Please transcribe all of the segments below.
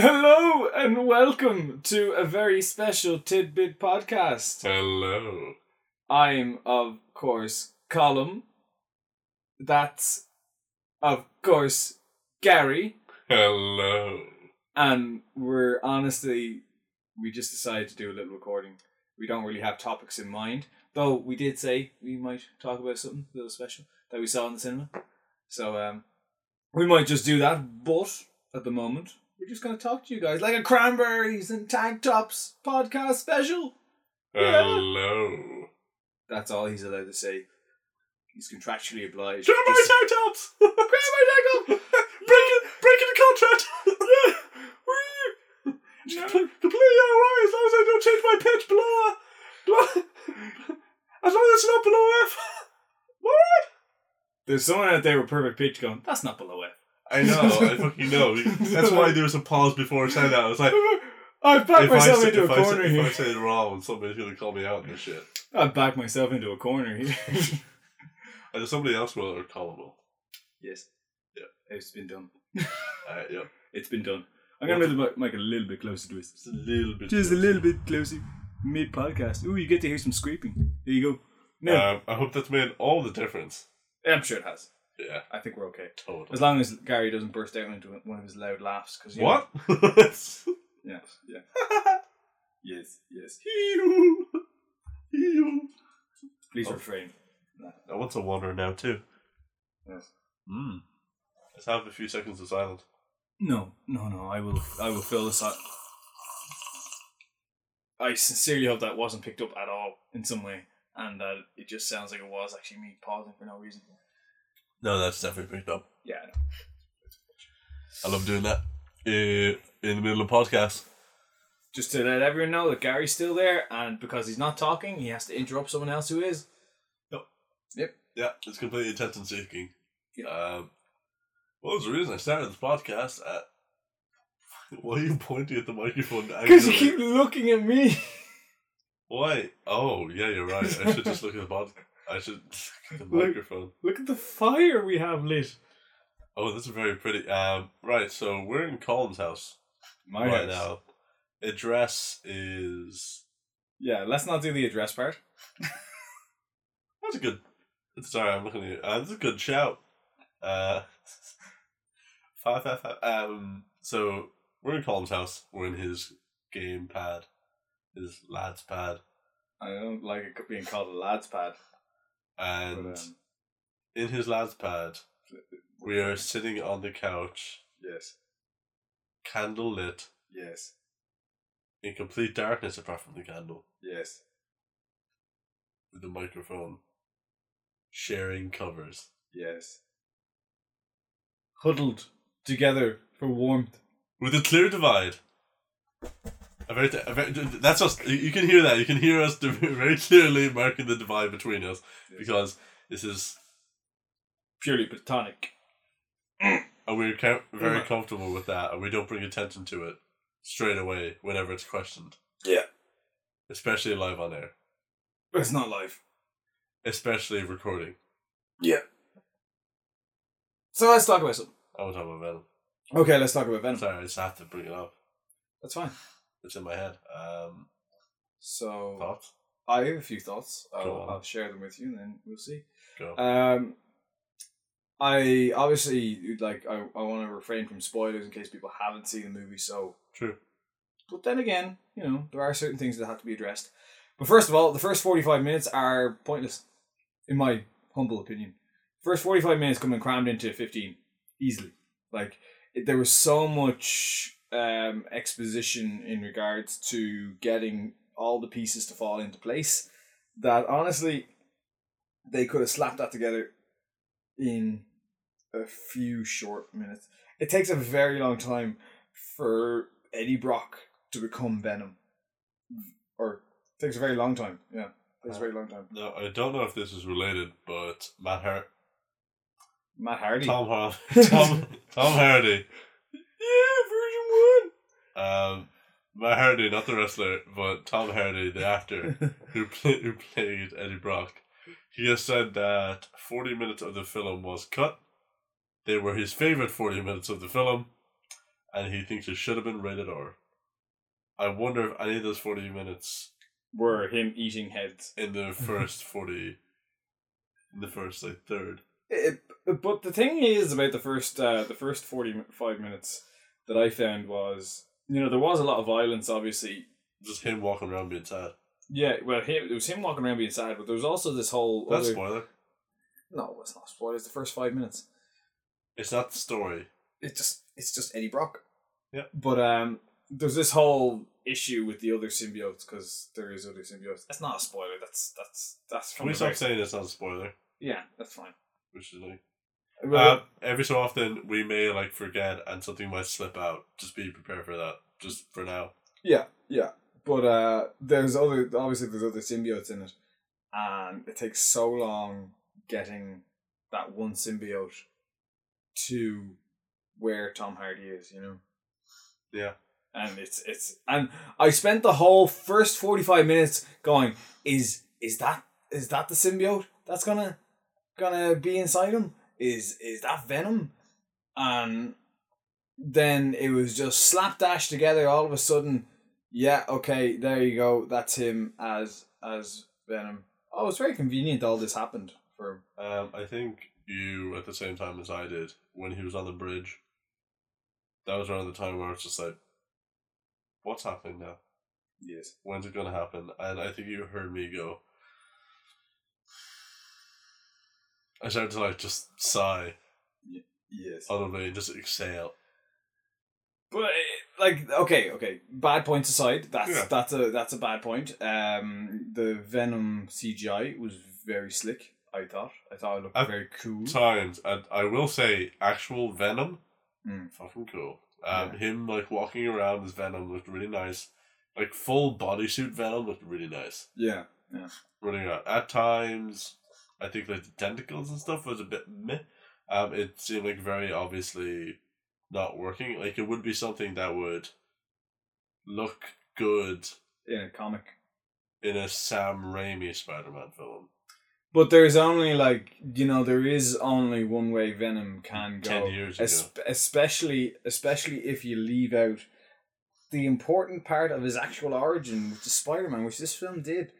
Hello and welcome to a very special tidbit podcast. Hello. I'm, of course, Colum. That's, of course, Gary. Hello. And we're honestly, we just decided to do a little recording. We don't really have topics in mind, though we did say we might talk about something a little special that we saw in the cinema. So, um, we might just do that, but at the moment, we're just going to talk to you guys like a cranberries and tank tops podcast special. Yeah. Hello. That's all he's allowed to say. He's contractually obliged. My Just- tank tops! Grab my tank top! breaking, breaking the contract! yeah! Whee! Just play, completely alright as long as I don't change my pitch below. below as long as it's not below F. What? There's someone out there with perfect pitch going, that's not below it. I know, I fucking know. That's why there was a pause before I said that. I was like, I've backed I, myself say, into a I, corner say, here. if I say it wrong, somebody's to call me out and this shit. I've backed myself into a corner here. Either somebody else will or Colin will. yes. Yeah. It's been done. Uh, yeah. It's been done. I'm going to make the mic a little bit closer to us. Just a little bit. Just a little bit closer. Mid podcast. Ooh, you get to hear some scraping. There you go. No, Um, I hope that's made all the difference. I'm sure it has. Yeah, I think we're okay. totally. As long as Gary doesn't burst out into one of his loud laughs. Cause, What? Know, yeah, yeah. yes, yes. Please Oh. refrain. I want some water now too. Yes. Mm. Let's have a few seconds of silence. No, no, no. I will. I will fill this up. I sincerely hope that wasn't picked up at all in some way, and that it just sounds like it was actually me pausing for no reason. No, that's definitely picked up. Yeah, I know. I love doing that uh, in the middle of podcast. Just to let everyone know that Gary's still there, and because he's not talking, he has to interrupt someone else who is. Yep. Yep. Yeah, it's completely attention seeking. Yeah. Um, what was the reason I started this podcast? At, why are you pointing at the microphone? Because you keep looking at me. Why? Oh, yeah, you're right. I should just look at the pod. I should look at the Look. microphone. Look at the fire we have lit. Oh, this is very pretty. Um, right, so we're in Colin's house My right house. now. Address is Yeah, let's not do the address part. that's a good. Sorry, I'm looking at you. Uh, that's a good shout. Uh, five five five. Um, so we're in Colin's house. We're in his game pad, his lads pad, I don't like it being called a lad's pad. And But, um, in his lads pad, we are sitting on the couch, yes, candle lit, yes, in complete darkness apart from the candle, yes. with the microphone, sharing covers. Yes. Huddled together for warmth. with a clear divide. A very, a very, that's us. You you can hear that. You can hear us very clearly marking the divide between us because this is, Purely platonic. and we're very comfortable with that, and we don't bring attention to it straight away whenever it's questioned, Yeah. especially live on air, But it's not live. especially recording. Yeah. So let's talk about something. I want to talk about Venom. Okay, let's talk about Venom. Sorry, I just have to bring it up. That's fine. It's in my head. Um, So thoughts? I have a few thoughts. I'll. I'll share them with you, and then we'll see. Go. Um, I obviously like. I, I want to refrain from spoilers in case people haven't seen the movie. So True. But then again, you know, there are certain things that have to be addressed. But first of all, the first 45 minutes are pointless, in my humble opinion. First 45 minutes coming crammed into 15, easily. Like, it, there was so much um, exposition in regards to getting all the pieces to fall into place that honestly, they could have slapped that together in a few short minutes. It takes a very long time for Eddie Brock to become Venom. Or takes a very long time. Yeah, takes a very long time. No, I don't know if this is related, but Matt Hart, Matt Hardy. Tom Har- Tom Tom Hardy Yeah, Um, Matt Hardy, not the wrestler, but Tom Hardy, the actor who play, who played Eddie Brock, he has said that forty minutes of the film was cut. They were his favorite forty minutes of the film, and he thinks it should have been rated R. I wonder if any of those forty minutes Were him eating heads. in the first forty, in the first like third. It, but the thing is about the first uh, the first forty five minutes that I found was you know there was a lot of violence obviously Just him walking around being sad. yeah well him, it was him walking around being sad but there was also this whole That's other, spoiler. no it's not spoiler it's the first five minutes It's not the story. it just it's just Eddie Brock Yeah. but um there's this whole issue with the other symbiotes because there is other symbiotes that's not a spoiler that's that's that's Can we stop very- saying it's not a spoiler? yeah that's fine Which is like Well, uh, every so often we may like forget and something might slip out. Just be prepared for that. Just for now. Yeah, yeah. But uh there's other obviously there's other symbiotes in it. And it takes so long getting that one symbiote to where Tom Hardy is, you know. Yeah. And it's it's and I spent the whole first forty five minutes going, is is that is that the symbiote that's gonna gonna be inside him? Is is that Venom? And then it was just slapdash together all of a sudden. Yeah, okay, there you go. That's him as as Venom. Oh, it's very convenient all this happened for him. Um, I think you at the same time as I did when he was on the bridge. That was around the time where it's just like, what's happening now? Yes. When's it gonna happen? And I think you heard me go. I started to like just sigh Yes. audibly and just exhale. But eh, like, okay, okay. Bad points aside, that's Yeah. that's a that's a bad point. Um, the Venom CGI was very slick. I thought. I thought it looked very cool. Times, and I will say, actual Venom, Mm. fucking cool. Um, Yeah. him like walking around as Venom looked really nice. Like full bodysuit Venom looked really nice. Yeah. Yeah. running around. At times, I think like the tentacles and stuff was a bit meh. Um, it seemed like very obviously not working. Like it would be something that would look good In a comic. in a Sam Raimi Spider Man film. But there's only like you know there is only one way Venom can go. Ten years ago. Especially especially if you leave out the important part of his actual origin, which is Spider Man, which this film did.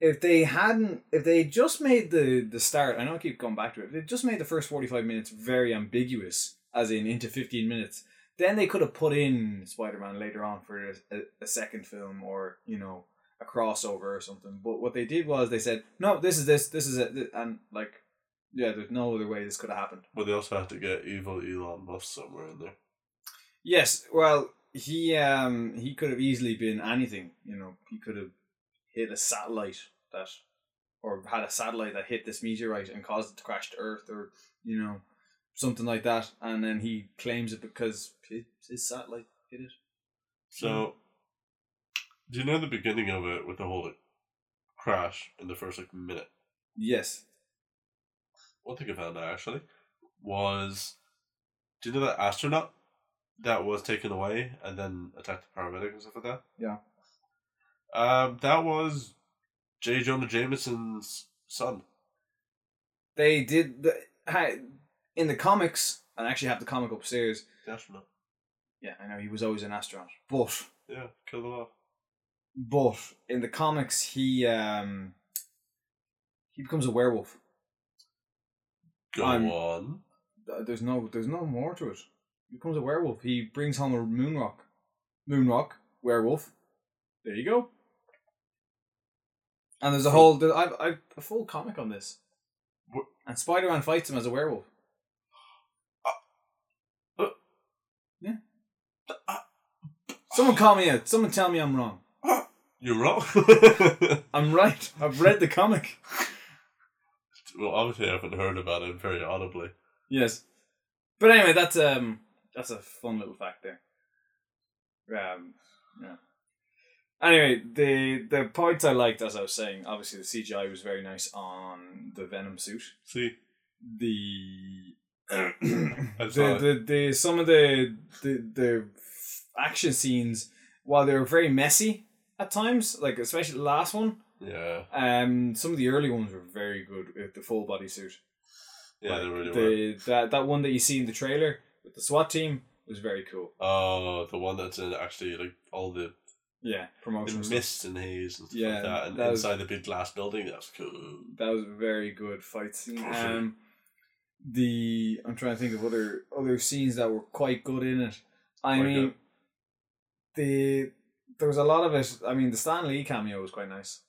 If they hadn't, if they just made the the start, I know I keep going back to it. If they just made the first forty five minutes very ambiguous, as in into fifteen minutes. Then they could have put in Spider Man later on for a, a, a second film or you know a crossover or something. But what they did was they said, no, this is this, this is it, and like, yeah, there's no other way this could have happened. But they also had to get evil Elon Musk somewhere in there. Yes, well, he um he could have easily been anything. You know, he could have hit a satellite that, or had a satellite that hit this meteorite and caused it to crash to Earth, or you know, something like that. And then he claims it because his, his satellite hit it. So, hmm. do you know the beginning of it with the whole like, crash in the first like minute? Yes. One thing I found out actually was, do you know that astronaut that was taken away and then attacked the paramedic and stuff like that? Yeah. Um, that was J. Jonah Jameson's son. They did the hi- in the comics, and I actually have the comic upstairs. The astronaut. Yeah, I know he was always an astronaut, but Yeah, killed him off. but in the comics he um he becomes a werewolf. Go I'm- on. There's no there's no more to it. He becomes a werewolf. He brings home a moon rock. Moon rock, werewolf. There you go. And there's a whole I've I've a full comic on this. And Spider Man fights him as a werewolf. Yeah. Someone call me out. Someone tell me I'm wrong. You're wrong. I'm right. I've read the comic. well, obviously, I haven't heard about it very audibly. Yes. But anyway, that's um that's a fun little fact there. Um yeah. Anyway, the the points I liked as I was saying, obviously the CGI was very nice on the Venom suit. See, The the, the, the some of the, the the action scenes while they were very messy at times, like especially the last one, yeah, um some of the early ones were very good with the full body suit. yeah, they Like, really were. that that one that you see in the trailer with the SWAT team was very cool. Oh, the one that's in actually like all the Yeah, promotional in stuff. mist and haze and stuff Yeah, like that, and that was- inside the big glass building. That's cool. That was a very good fight scene. Um, the I'm trying to think of other other scenes that were quite good in it. I Quite mean, good. the there was a lot of it. I mean, the Stan Lee cameo was quite nice.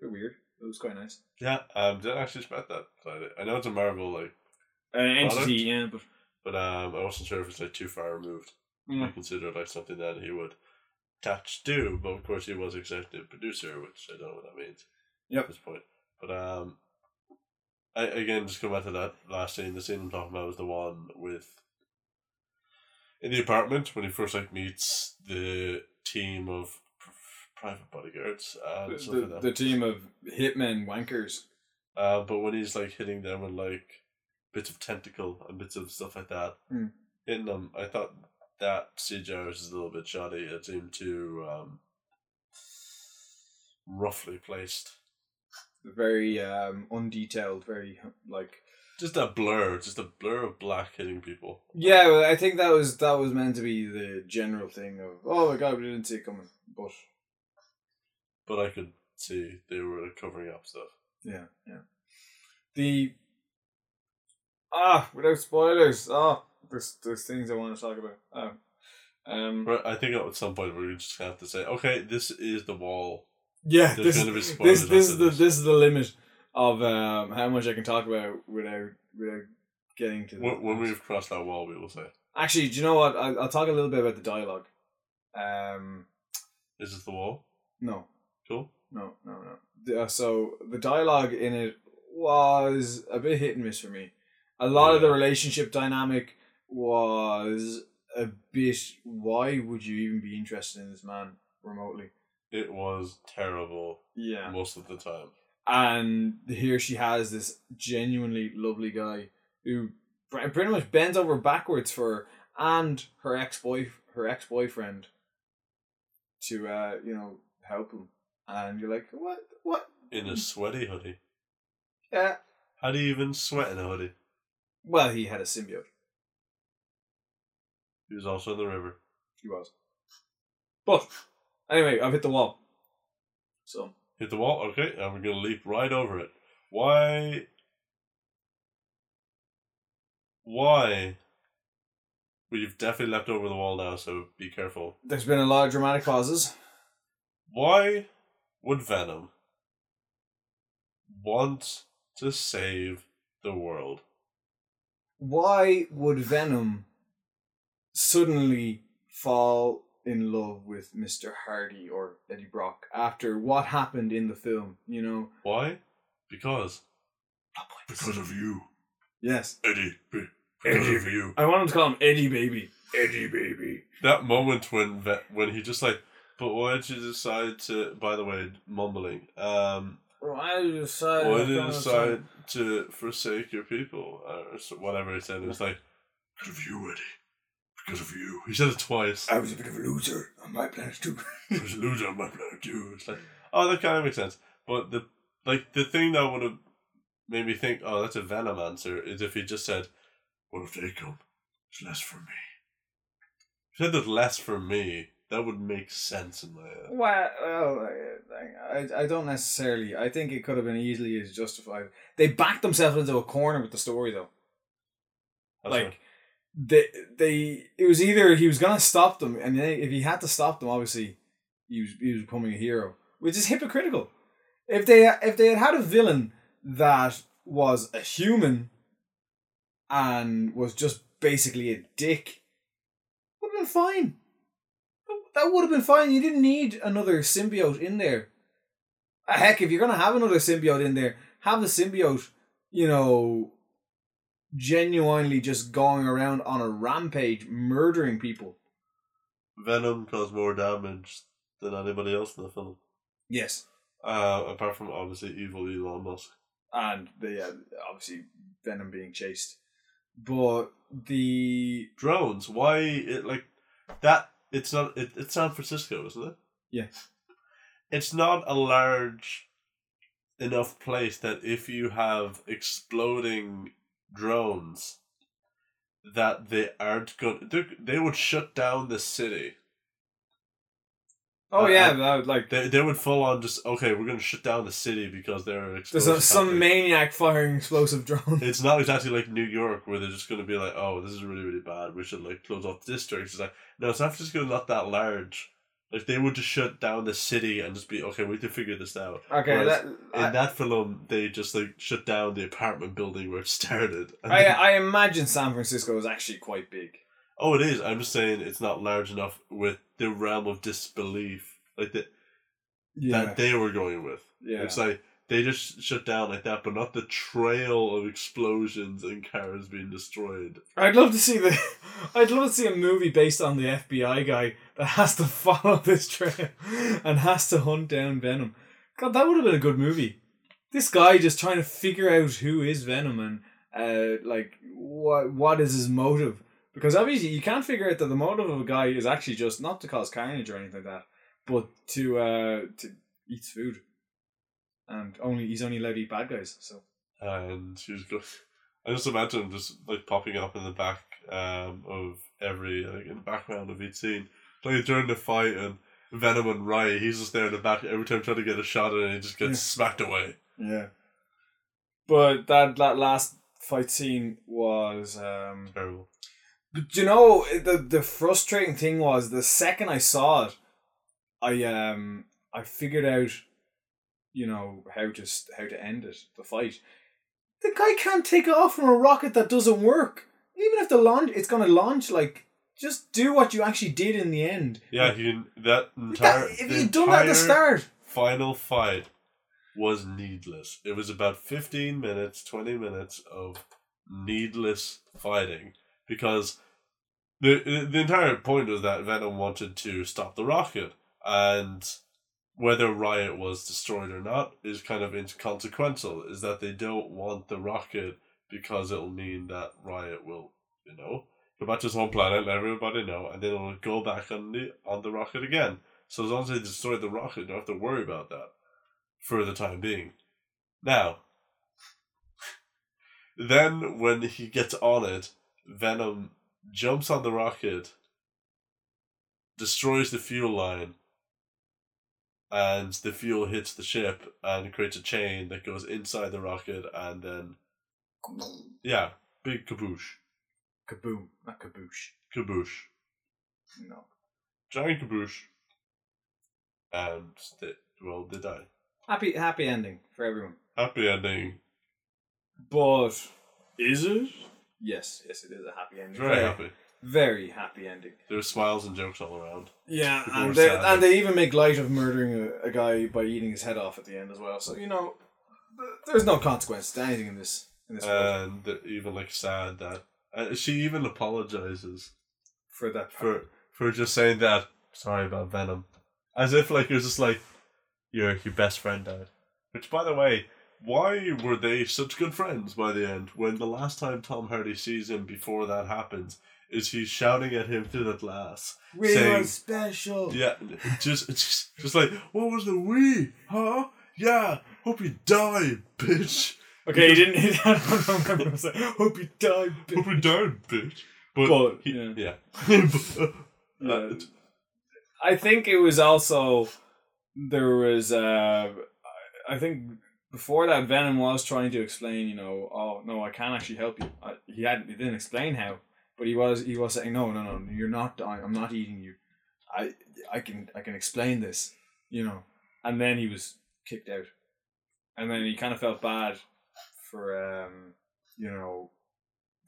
bit weird. It was quite nice. Yeah, um, didn't actually expect that. I, know it's a Marvel like, Uh, entity, yeah, but but um, I wasn't sure if it's like too far removed. yeah. I consider it like something that he would catch do, but of course he was executive producer, which I don't know what that means. Yep. At this point, but um, I again just come back to that last scene. The scene I'm talking about was the one with in the apartment when he first like meets the team of private bodyguards and stuff the, like that. the team of hitmen wankers. Uh, but when he's like hitting them with like bits of tentacle and bits of stuff like that, Hmm. hitting them, I thought that CGI was a little bit shoddy. It seemed too um, roughly placed. Very um, undetailed, very like Just a blur, just a blur of black hitting people. yeah. well, I think that was that was meant to be the general thing of oh my god, we didn't see it coming, but But I could see they were covering up stuff. Yeah, yeah. The ah, without spoilers. Ah, there's there's things I want to talk about. Oh, um, But I think at some point we're just have to say, okay, this is the wall. yeah. There's This be this this is the this. this is the limit of um how much I can talk about without without getting to. The When, when we've crossed that wall, we will say, actually, do you know what? I, I'll talk a little bit about the dialogue. Um, is this the wall? no, Cool. no, no, no. Uh, so the dialogue in it was a bit hit and miss for me. A lot of the relationship dynamic was a bit. Why would you even be interested in this man remotely? It was terrible Yeah, most of the time. and here she has this genuinely lovely guy who pretty much bends over backwards for her and her ex boy her ex boyfriend to uh you know help him, and you're like, what, what? In a sweaty hoodie. Yeah. How do you even sweat in a hoodie? Well, he had a symbiote. He was also in the river. He was. But anyway, I've hit the wall. So Hit the wall, okay, and we're gonna leap right over it. Why? Why? We've definitely leapt over the wall now, so be careful. there's been a lot of dramatic pauses. Why would Venom want to save the world? Why would Venom suddenly fall in love with Mr. Hardy or Eddie Brock after what happened in the film? You know? Why? Because. Because of you, Yes. Eddie. Because Eddie. of you. I want him to call him Eddie Baby. Eddie Baby. That moment when when he just like, but why did you decide to? By the way, mumbling. Um, Why did you decide? why did you decide to forsake your people or whatever he said? It was like because of you, Eddie. Because of you. He said it twice. I was a bit of a loser on my planet too. I was a loser on my planet too. It's like, oh, that kind of makes sense. But the like the thing that would have made me think, oh, that's a Venom answer, is if he just said, "What if they come? It's less for me." If he said there's less for me, that would make sense in my head. Well, well I, I, I don't necessarily. I think it could have been easily as justified. They backed themselves into a corner with the story, though. That's like right. They, they, it was either he was gonna stop them, and then if he had to stop them, obviously, he was he was becoming a hero, which is hypocritical. If they if they had had a villain that was a human and was just basically a dick, would have been fine. That would have been fine. You didn't need another symbiote in there. Heck, if you're gonna have another symbiote in there, have the symbiote, you know, genuinely just going around on a rampage, murdering people. Venom caused more damage than anybody else in the film. Yes, Uh, apart from obviously evil Elon Musk. and the uh, obviously Venom being chased, but the Drones. Why it like that? It's not. It, it's San Francisco, isn't it? Yeah. It's not a large enough place that if you have exploding drones, that they aren't going. They would shut down the city. Oh Uh, yeah, that, like They, they would full on just okay. We're to shut down the city because there are there's a, some maniac firing explosive drones. It's not exactly like New York where they're just to be like, oh, this is really really bad. We should like close off districts. It's like no, San Francisco is not that large. Like they would just shut down the city and just be okay. We have to figure this out. Okay, Whereas that, In I, that film, they just like shut down the apartment building where it started. I, I imagine San Francisco is actually quite big. oh, it is. I'm just saying it's not large enough with the realm of disbelief like that that they were going with. yeah. It's like they just shut down like that, but not the trail of explosions and cars being destroyed. I'd love to see the. I'd love to see a movie based on the FBI guy that has to follow this trail and has to hunt down Venom. God, that would have been a good movie. This guy just trying to figure out who is Venom and uh, like what what is his motive? Because obviously you can't figure out that the motive of a guy is actually just not to cause carnage or anything like that, but to uh to eat food. And only he's only allowed to eat bad guys. So And she was going. I just imagine him just like popping up in the back um, of every like in the background of each scene, like during the fight and Venom and Riot. He's just there in the back every time trying to get a shot in, and he just gets Yeah. smacked away. Yeah. But that that last fight scene was um Terrible. but you know the the frustrating thing was the second I saw it I um I figured out you know how to how to end it the fight. The guy can't take off from a rocket that doesn't work. Even if the launch it's going to launch like just do what you actually did in the end. Yeah, Like, he that entire that, if you'd done that at the start. final fight was needless. It was about 15 minutes, 20 minutes of needless fighting because the the entire point was that Venom wanted to stop the rocket and whether Riot was destroyed or not is kind of inconsequential is that they don't want the rocket because it'll mean that Riot will, you know, go back to his home planet, let everybody know, and then it'll go back on the on the rocket again. So as long as they destroy the rocket, you don't have to worry about that for the time being. Now, then when he gets on it, Venom jumps on the rocket, destroys the fuel line, and the fuel hits the ship and creates a chain that goes inside the rocket, and then yeah, big kaboosh, Kaboom, not kaboosh. kaboosh, No. giant kaboosh, and they, well they die. Happy happy ending for everyone. Happy ending. But is it? Yes, yes, it is a happy ending. Very happy. Very happy ending. There's smiles and jokes all around. Yeah, People and they, sad. and they even make light of murdering a, a guy by eating his head off at the end as well. So you know, there's no consequence to anything in this in this and even like sad that uh, she even apologizes for that. for for just saying that sorry about Venom, as if like it was just like your your best friend died. Which, by the way, why were they such good friends by the end? When the last time Tom Hardy sees him before that happens, is he's shouting at him through the glass. we saying- are special. Yeah, just just just like what was the we? Huh? Yeah. Hope you die, bitch. Okay, he didn't. He, I don't remember. him saying, Hope you die, bitch. Hope bitch." you die, bitch. But, But, he, yeah. yeah. Yeah. Uh, I think it was also there was uh I think before that Venom was trying to explain, you know, oh no, I can't actually help you. I, he hadn't he didn't explain how, but he was he was saying no, no, no, you're not dying. I'm not eating you. I I can I can explain this, you know. And then he was kicked out. And then he kind of felt bad for um you know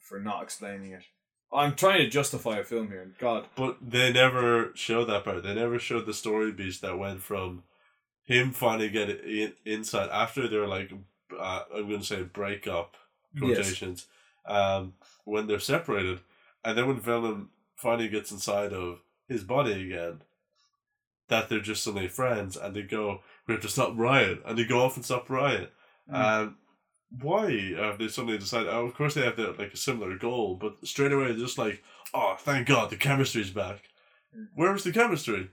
for not explaining it. I'm trying to justify a film here. God, But they never showed that part. They never showed the story beats that went from him finally getting in, inside after their like uh, I'm going to say breakup quotations. Um, when they're separated, and then when Venom finally gets inside of his body again, that they're just suddenly friends, and they go, "We have to stop Riot," and they go off and stop Riot. Mm. Um, why have they suddenly decided? Oh, of course they have the, like a similar goal, but straight away they're just like, "Oh, thank God, the chemistry's back." Mm. Where was the chemistry?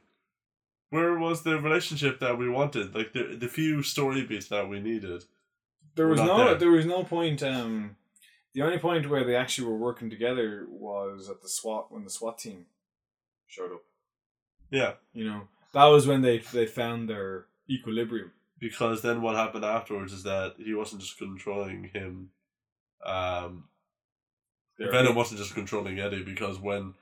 Where was the relationship that we wanted? Like the the few story beats that we needed. there was no there. there was no point um The only point where they actually were working together was at the SWAT when the SWAT team showed up. Yeah, You know, that was when they they found their equilibrium. because then what happened afterwards is that he wasn't just controlling him. Um, Venom wasn't just controlling Eddie because when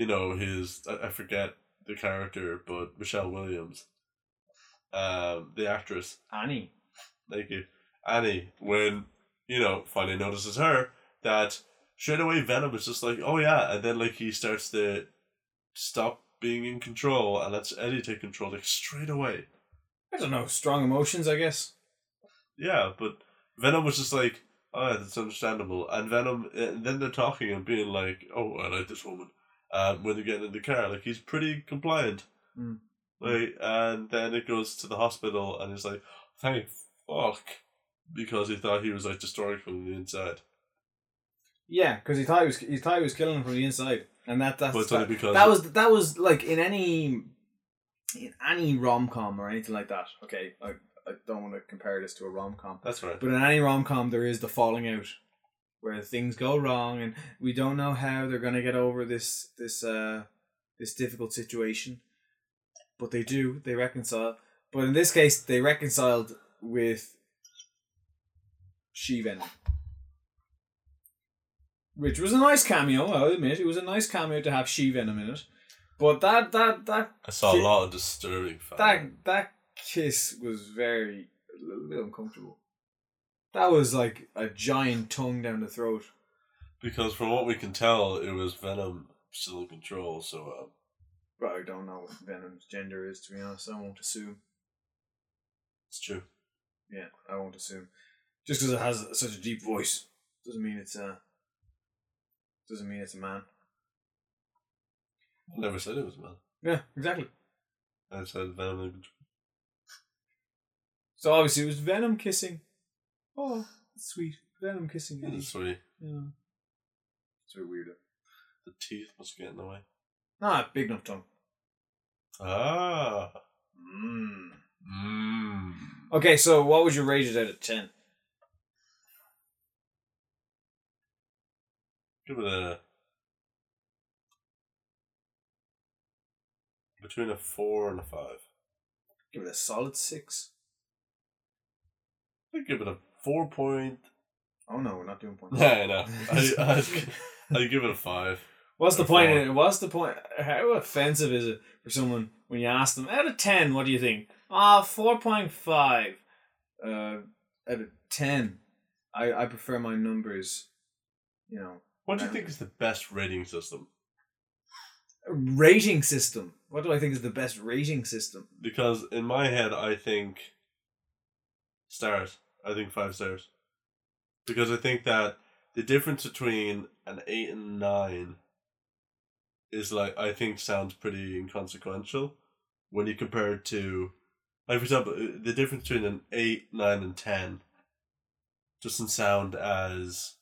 you know his I, I forget the character, but Michelle Williams, um, the actress, Annie. thank you, Annie, when you know finally notices her that straight away Venom is just like oh yeah, and then like he starts to stop being in control and lets Eddie take control like straight away. I don't know, strong emotions, I guess. Yeah, but Venom was just like, oh, yeah, that's understandable. And Venom, and then they're talking and being like, oh, I like this woman. Um, when they're getting in the car, like he's pretty compliant. Mm. Like, and then it goes to the hospital, and he's like, thank fuck, because he thought he was like destroyed from the inside. Yeah, because he thought he was he thought he was killing him from the inside, and that that's, that, that was that was like in any in any rom com or anything like that. Okay, I I don't want to compare this to a rom com, that's right. but in any rom com there is the falling out where things go wrong and we don't know how they're gonna get over this this uh this difficult situation, but they do they reconcile. But in this case, they reconciled with She Venom. Which was a nice cameo, I'll admit. It was a nice cameo to have She Venom in it. But that that that I saw a lot of disturbing that that kiss was very a little bit uncomfortable. That was like a giant tongue down the throat. Because from what we can tell, it was Venom still in control, so um, But I don't know what Venom's gender is to be honest. I won't assume. it's true. Yeah, I won't assume. Just because it has such a deep voice doesn't mean it's a doesn't mean it's a man. I never said it was a man. Yeah, exactly. I said Venom in control. So obviously it was Venom kissing. Oh, sweet. Then I'm kissing Eddie. That's sweet. Yeah. It's a bit weird. The teeth must get in the way. Ah, big enough tongue. Ah. Mm. Mmm. Okay, so what would you rate it out of ten? Give it a. Between a four and a five. Give it a solid six. I'd give it a four point. Oh no, we're not doing points. Yeah, I know. I, I'd, I'd give it a five. What's the point? four. In it? What's the point? How offensive is it for someone when you ask them out of ten? What do you think? Ah, four point five. Uh, out of ten, I I prefer my numbers. You know, What do you think is the best rating system? a rating system. What do I think is the best rating system? Because in my head, I think stars. I think five stars. Because I think that the difference between an eight and nine is like I think sounds pretty inconsequential when you compare it to, like for example, uh, the difference between an eight, nine, and ten doesn't sound as.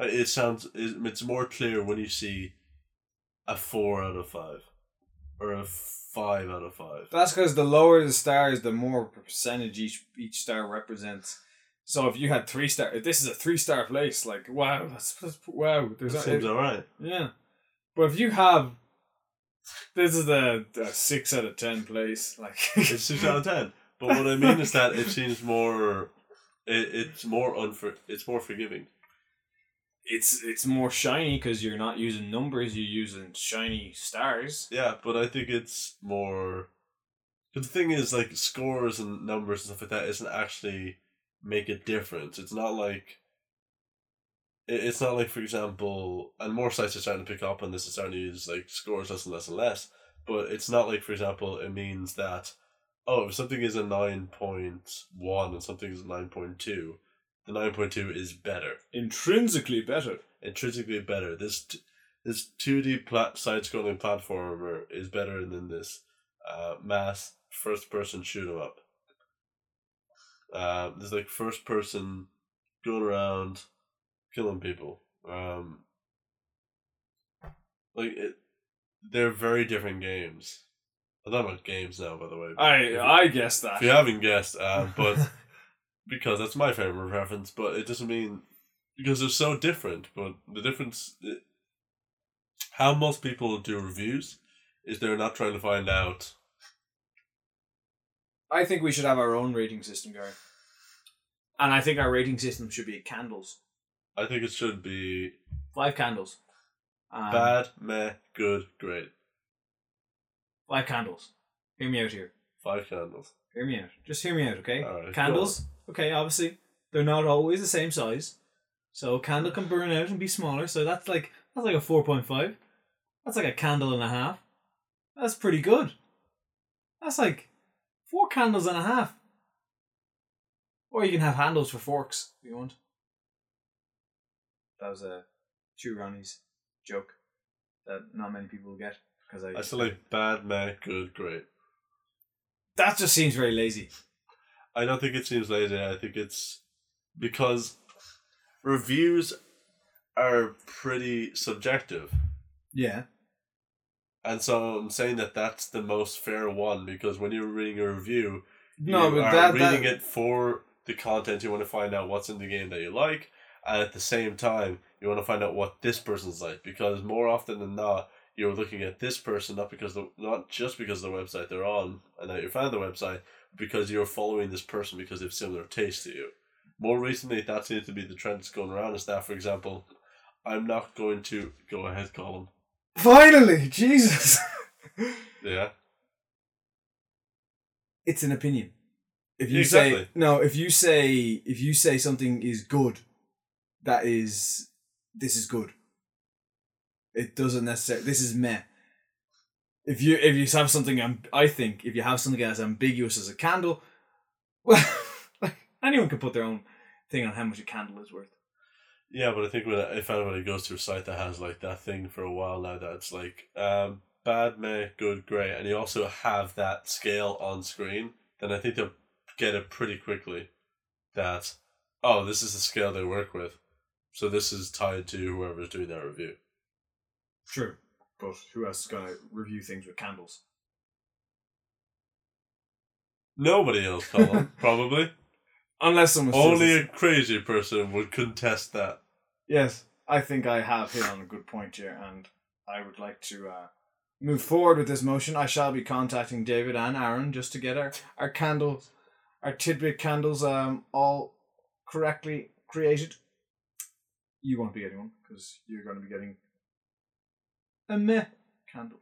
uh, It sounds it's more clear when you see a four out of five or a five out of five. That's because the lower the stars, the more percentage each each star represents. So if you had three star, if this is a three star place, like wow, that's, that's wow. There's That a, seems alright. yeah, but if you have this is a, the six out of ten place, like It's six out of ten. But what I mean is that it seems more. It, it's more unfor. It's more forgiving. It's it's more shiny because you're not using numbers, you're using shiny stars. Yeah, but I think it's more. The thing is, like scores and numbers and stuff like that, isn't actually make a difference. It's not like. it- It's not like, for example, and more sites are starting to pick up on this. Are starting to use like scores less and less and less. But it's not like, for example, it means that oh, if something is a nine point one and something is a nine point two, the nine point two is better Intrinsically better. intrinsically better. This t- this two D plat- side scrolling platformer is better than this uh, mass first person shoot 'em up. Uh, there's like first person going around killing people. Um, like it, they're very different games. I'm not about games now, by the way. I I guess that. if you haven't guessed, uh, but because that's my favorite reference, but it doesn't mean because they're so different. But the difference, how most people do reviews, is they're not trying to find out. I think we should have our own rating system, Gary. And I think our rating system should be candles. I think it should be Five candles. Um, bad, meh, good, great. Five candles. Hear me out here. Five candles. Hear me out. Just hear me out, okay? Candles. Okay, obviously they're not always the same size, so a candle can burn out and be smaller. So that's like that's like a four point five. That's like a candle and a half. That's pretty good. That's like four candles and a half. Or you can have handles for forks if you want. That was a Two Ronnies joke that not many people will get because I. I still like bad, meh, good, great. that just seems very lazy. I don't think it seems lazy. I think it's because reviews are pretty subjective. Yeah. And so I'm saying that that's the most fair one because when you're reading a review, No, you but are that, reading that it for the content. You want to find out what's in the game that you like, and at the same time, you want to find out what this person's like because more often than not, you're looking at this person not because the not just because of the website they're on and that you're fan of the website, because you're following this person because they have similar taste to you. More recently, that seems to be the trend that's going around. Is that, for example, I'm not going to go ahead, Colin. Finally, Jesus. Yeah, it's an opinion. If you Exactly. say no, if you say if you say something is good, that is this is good. It doesn't necessarily. This is meh. If you if you have something, I think if you have something as ambiguous as a candle, well, like anyone can put their own thing on how much a candle is worth. Yeah, but I think when if anybody goes to a site that has like that thing for a while now, that's like um, bad, meh, good, great, and you also have that scale on screen, then I think they'll get it pretty quickly. That oh, this is the scale they work with, so this is tied to whoever's doing that review. True, but who else is gonna review things with candles? Nobody else, Colin, probably. Unless someone Only a crazy person would contest that. Yes, I think I have hit on a good point here, and I would like to uh, move forward with this motion. I shall be contacting David and Aaron just to get our, our candles, our tidbit candles, um, all correctly created. You won't be getting one because you're going to be getting a meh candle.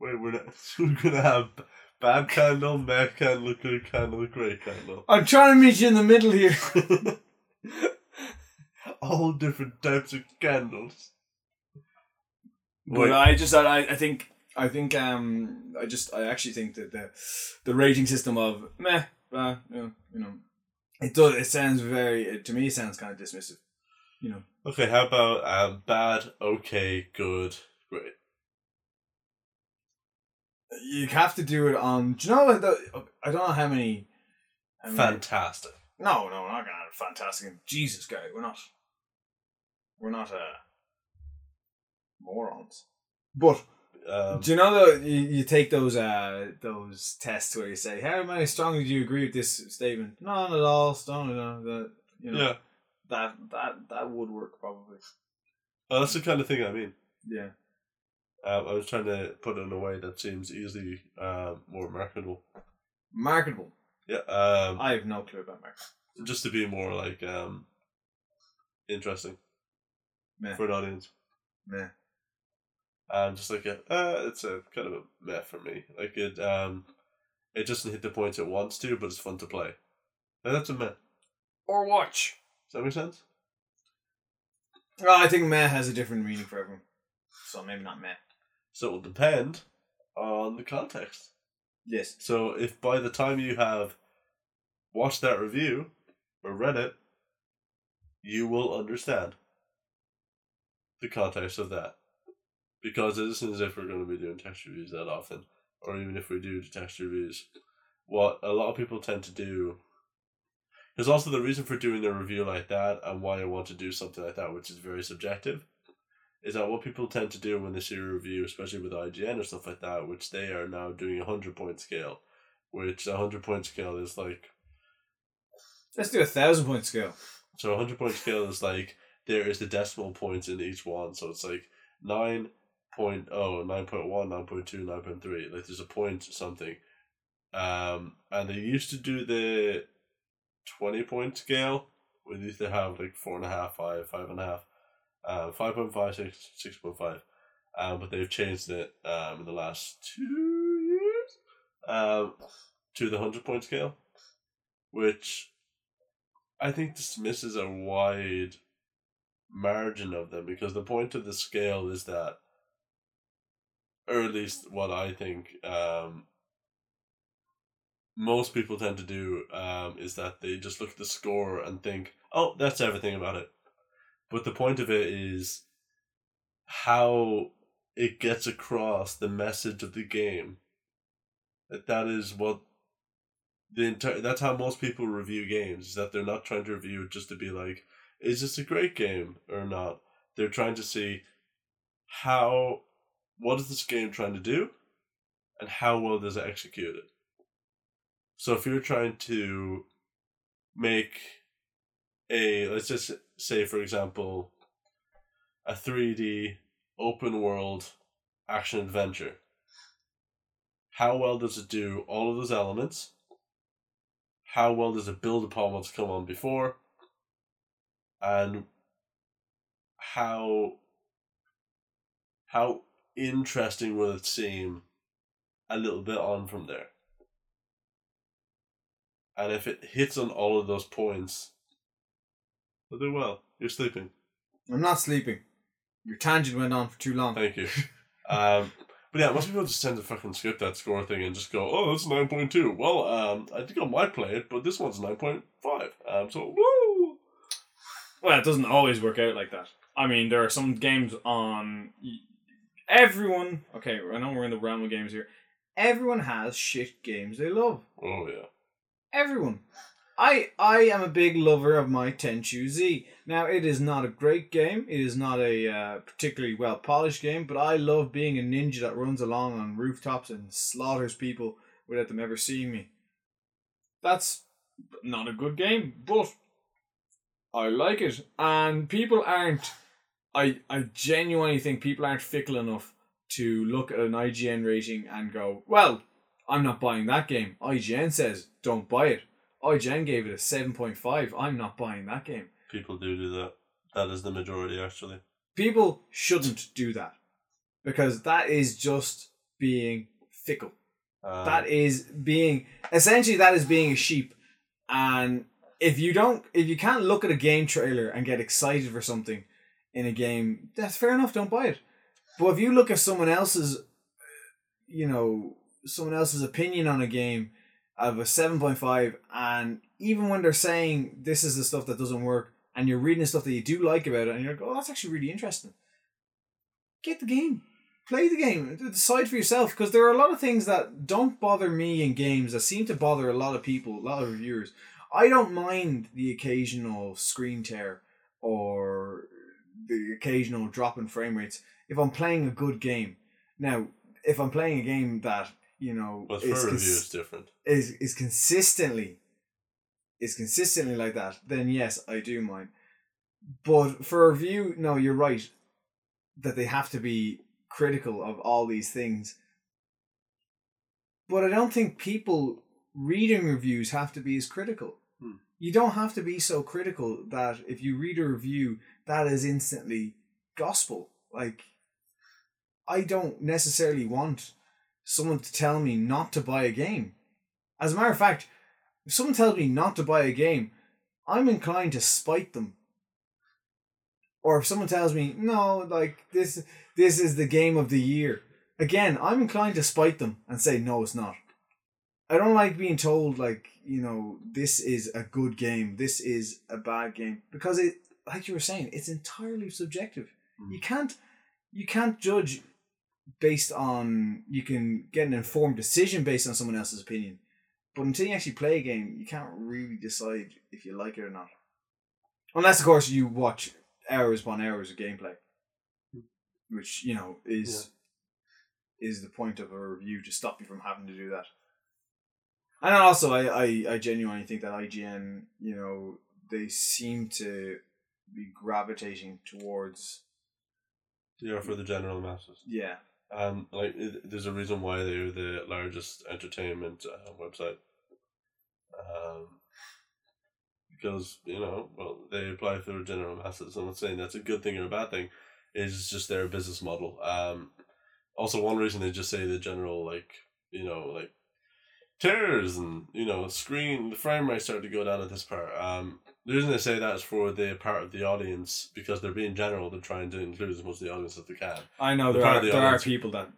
Wait, we're not. We're gonna have bad candle, meh candle, good candle, great candle. I'm trying to meet you in the middle here. All different types of candles. But Wait. I just I, I think I think um I just I actually think that the the rating system of meh uh, you know, you know it does it sounds very it, to me it sounds kind of dismissive you know Okay, how about um, bad, okay, good, great. you have to do it on do you know the, I don't know how many, how many Fantastic. no no we're not gonna have fantastic Jesus guy we're not we're not uh morons but Um, Do you know that you, you take those uh those tests where you say how many strongly do you agree with this statement? None at all. None at all. That you know yeah, that that that would work probably. well, that's the kind of thing I mean. Yeah. Um, I was trying to put it in a way that seems easily um, more marketable. Marketable. Yeah, um, I have no clue about market. just to be more like um, interesting Meh. for an audience. Meh. Um, just like a, uh, it's a kind of a meh for me. Like it, um, it doesn't hit the points it wants to, but it's fun to play. And that's a meh. Or watch. Does that make sense? Well, I think meh has a different meaning for everyone. So maybe not meh. So it will depend on the context. Yes. So if by the time you have watched that review or read it, you will understand the context of that. Because it isn't as if we're going to be doing text reviews that often, or even if we do text reviews. What a lot of people tend to do. There's also the reason for doing a review like that, and why I want to do something like that, which is very subjective, is that what people tend to do when they see a review, especially with IGN or stuff like that, which they are now doing a hundred point scale, which a hundred point scale is like Let's do a thousand point scale. So a hundred point scale is like there is the decimal points in each one. So it's like nine oh, 9.1, 9.2, 9.3. Like there's a point something. Um, and they used to do the twenty point scale. We used to have like four and a half, five, five and a half, uh, six, six point five. Um, but they've changed it um in the last two years, um, to the hundred point scale, which I think dismisses a wide margin of them because the point of the scale is that, or at least what I think, um, most people tend to do um, is that they just look at the score and think, oh, that's everything about it. But the point of it is how it gets across the message of the game. That that is what the entire that's how most people review games is that they're not trying to review it just to be like is this a great game or not they're trying to see how what is this game trying to do and how well does it execute it so if you're trying to make a let's just say for example a 3d open world action adventure how well does it do all of those elements? How well does it build upon what's come on before? And how how interesting will it seem a little bit on from there and if it hits on all of those points will do well you're sleeping I'm not sleeping. Your tangent went on for too long. thank you um but yeah, most people just tend to fucking skip that score thing and just go, "Oh, that's nine point two. Well, um, I think I might play it, but this one's nine point five. Um, so woo. Well, it doesn't always work out like that. I mean, there are some games on. Everyone, okay, I know we're in the realm of games here. Everyone has shit games they love. Oh yeah. Everyone. I I am a big lover of my Tenchu Z. Now it is not a great game. It is not a uh, particularly well polished game, but I love being a ninja that runs along on rooftops and slaughters people without them ever seeing me. That's not a good game, but I like it, and people aren't. I I genuinely think people aren't fickle enough to look at an IGN rating and go, "Well, I'm not buying that game." IGN says, "Don't buy it." IGN gave it a seven point five. I'm not buying that game. People do do that. That is the majority, actually. People shouldn't do that because that is just being fickle. Um, that is being essentially that is being a sheep and if you don't if you can't look at a game trailer and get excited for something in a game that's fair enough don't buy it but if you look at someone else's you know someone else's opinion on a game of a 7.5 and even when they're saying this is the stuff that doesn't work and you're reading the stuff that you do like about it and you're like oh that's actually really interesting. Get the game. Play the game. Decide for yourself because there are a lot of things that don't bother me in games that seem to bother a lot of people a lot of reviewers. I don't mind the occasional screen tear or the occasional drop in frame rates if i'm playing a good game. Now if i'm playing a game that you know but is for cons- it's different. is is consistently is consistently like that, then yes, I do mind. But for a review, no, you're right that they have to be critical of all these things. But I don't think people reading reviews have to be as critical. Hmm. You don't have to be so critical that if you read a review, that is instantly gospel. Like, I don't necessarily want someone to tell me not to buy a game. As a matter of fact, if someone tells me not to buy a game, I'm inclined to spite them. Or if someone tells me, no, like this this is the game of the year. Again, I'm inclined to spite them and say, no, it's not. I don't like being told like, you know, this is a good game, this is a bad game. Because it like you were saying, it's entirely subjective. Mm. You can't you can't judge based on you can get an informed decision based on someone else's opinion. But until you actually play a game, you can't really decide if you like it or not. Unless, of course, you watch hours upon hours of gameplay, which you know is is the point of a review to stop you from having to do that. And also, I, I, I genuinely think that IGN, you know, they seem to be gravitating towards, are for the general masses. yeah, And like, there's a reason why they're the largest entertainment uh, website. Um, because you know, well, they apply for the general masses. I'm not saying that's a good thing or a bad thing. It's just their business model. Um, also, one reason they just say the general, like you know, like tears and you know, screen the frame rate started to go down at this part. Um, the reason they say that is for the part of the audience because they're being general. They're trying to include as much of the audience as they can. I know The there are the there are people that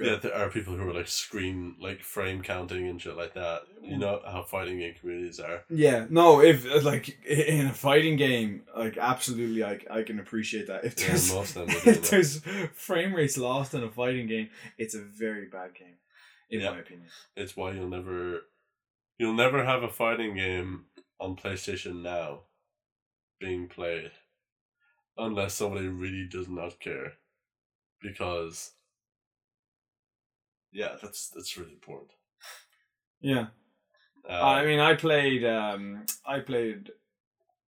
Yeah, there are people who are like screen, like frame counting and shit like that. You know how fighting game communities are. Yeah, no, if uh, like in a fighting game, like absolutely, I, I can appreciate that. If Yeah, there's most of them if there's frame rates lost in a fighting game, it's a very bad game, in Yeah. my opinion. It's why you'll never, you'll never have a fighting game on PlayStation now, being played, unless somebody really does not care, because. Yeah, that's that's really important. Yeah, Uh, I mean, I played um, I played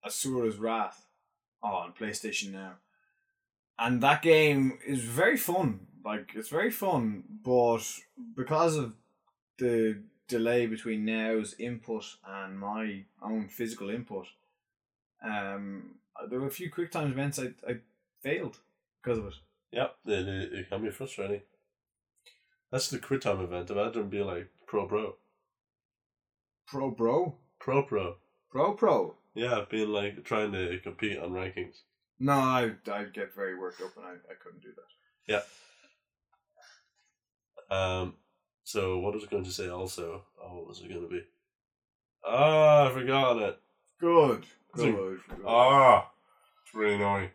Asura's Wrath on PlayStation now, and that game is very fun. Like it's very fun, but because of the delay between now's input and my own physical input, um, there were a few quick time events I I failed because of it. Yep, it, it, it can be frustrating. That's the quick time event. Imagine being like pro pro. Pro bro, Pro pro. pro pro. Yeah, being like trying to compete on rankings. No, I I'd get very worked up and I, I couldn't do that. Yeah. Um, so what was I going to say also? Oh, what was it going to be? Ah, I forgot it. Good, good. Ah, it's really annoying.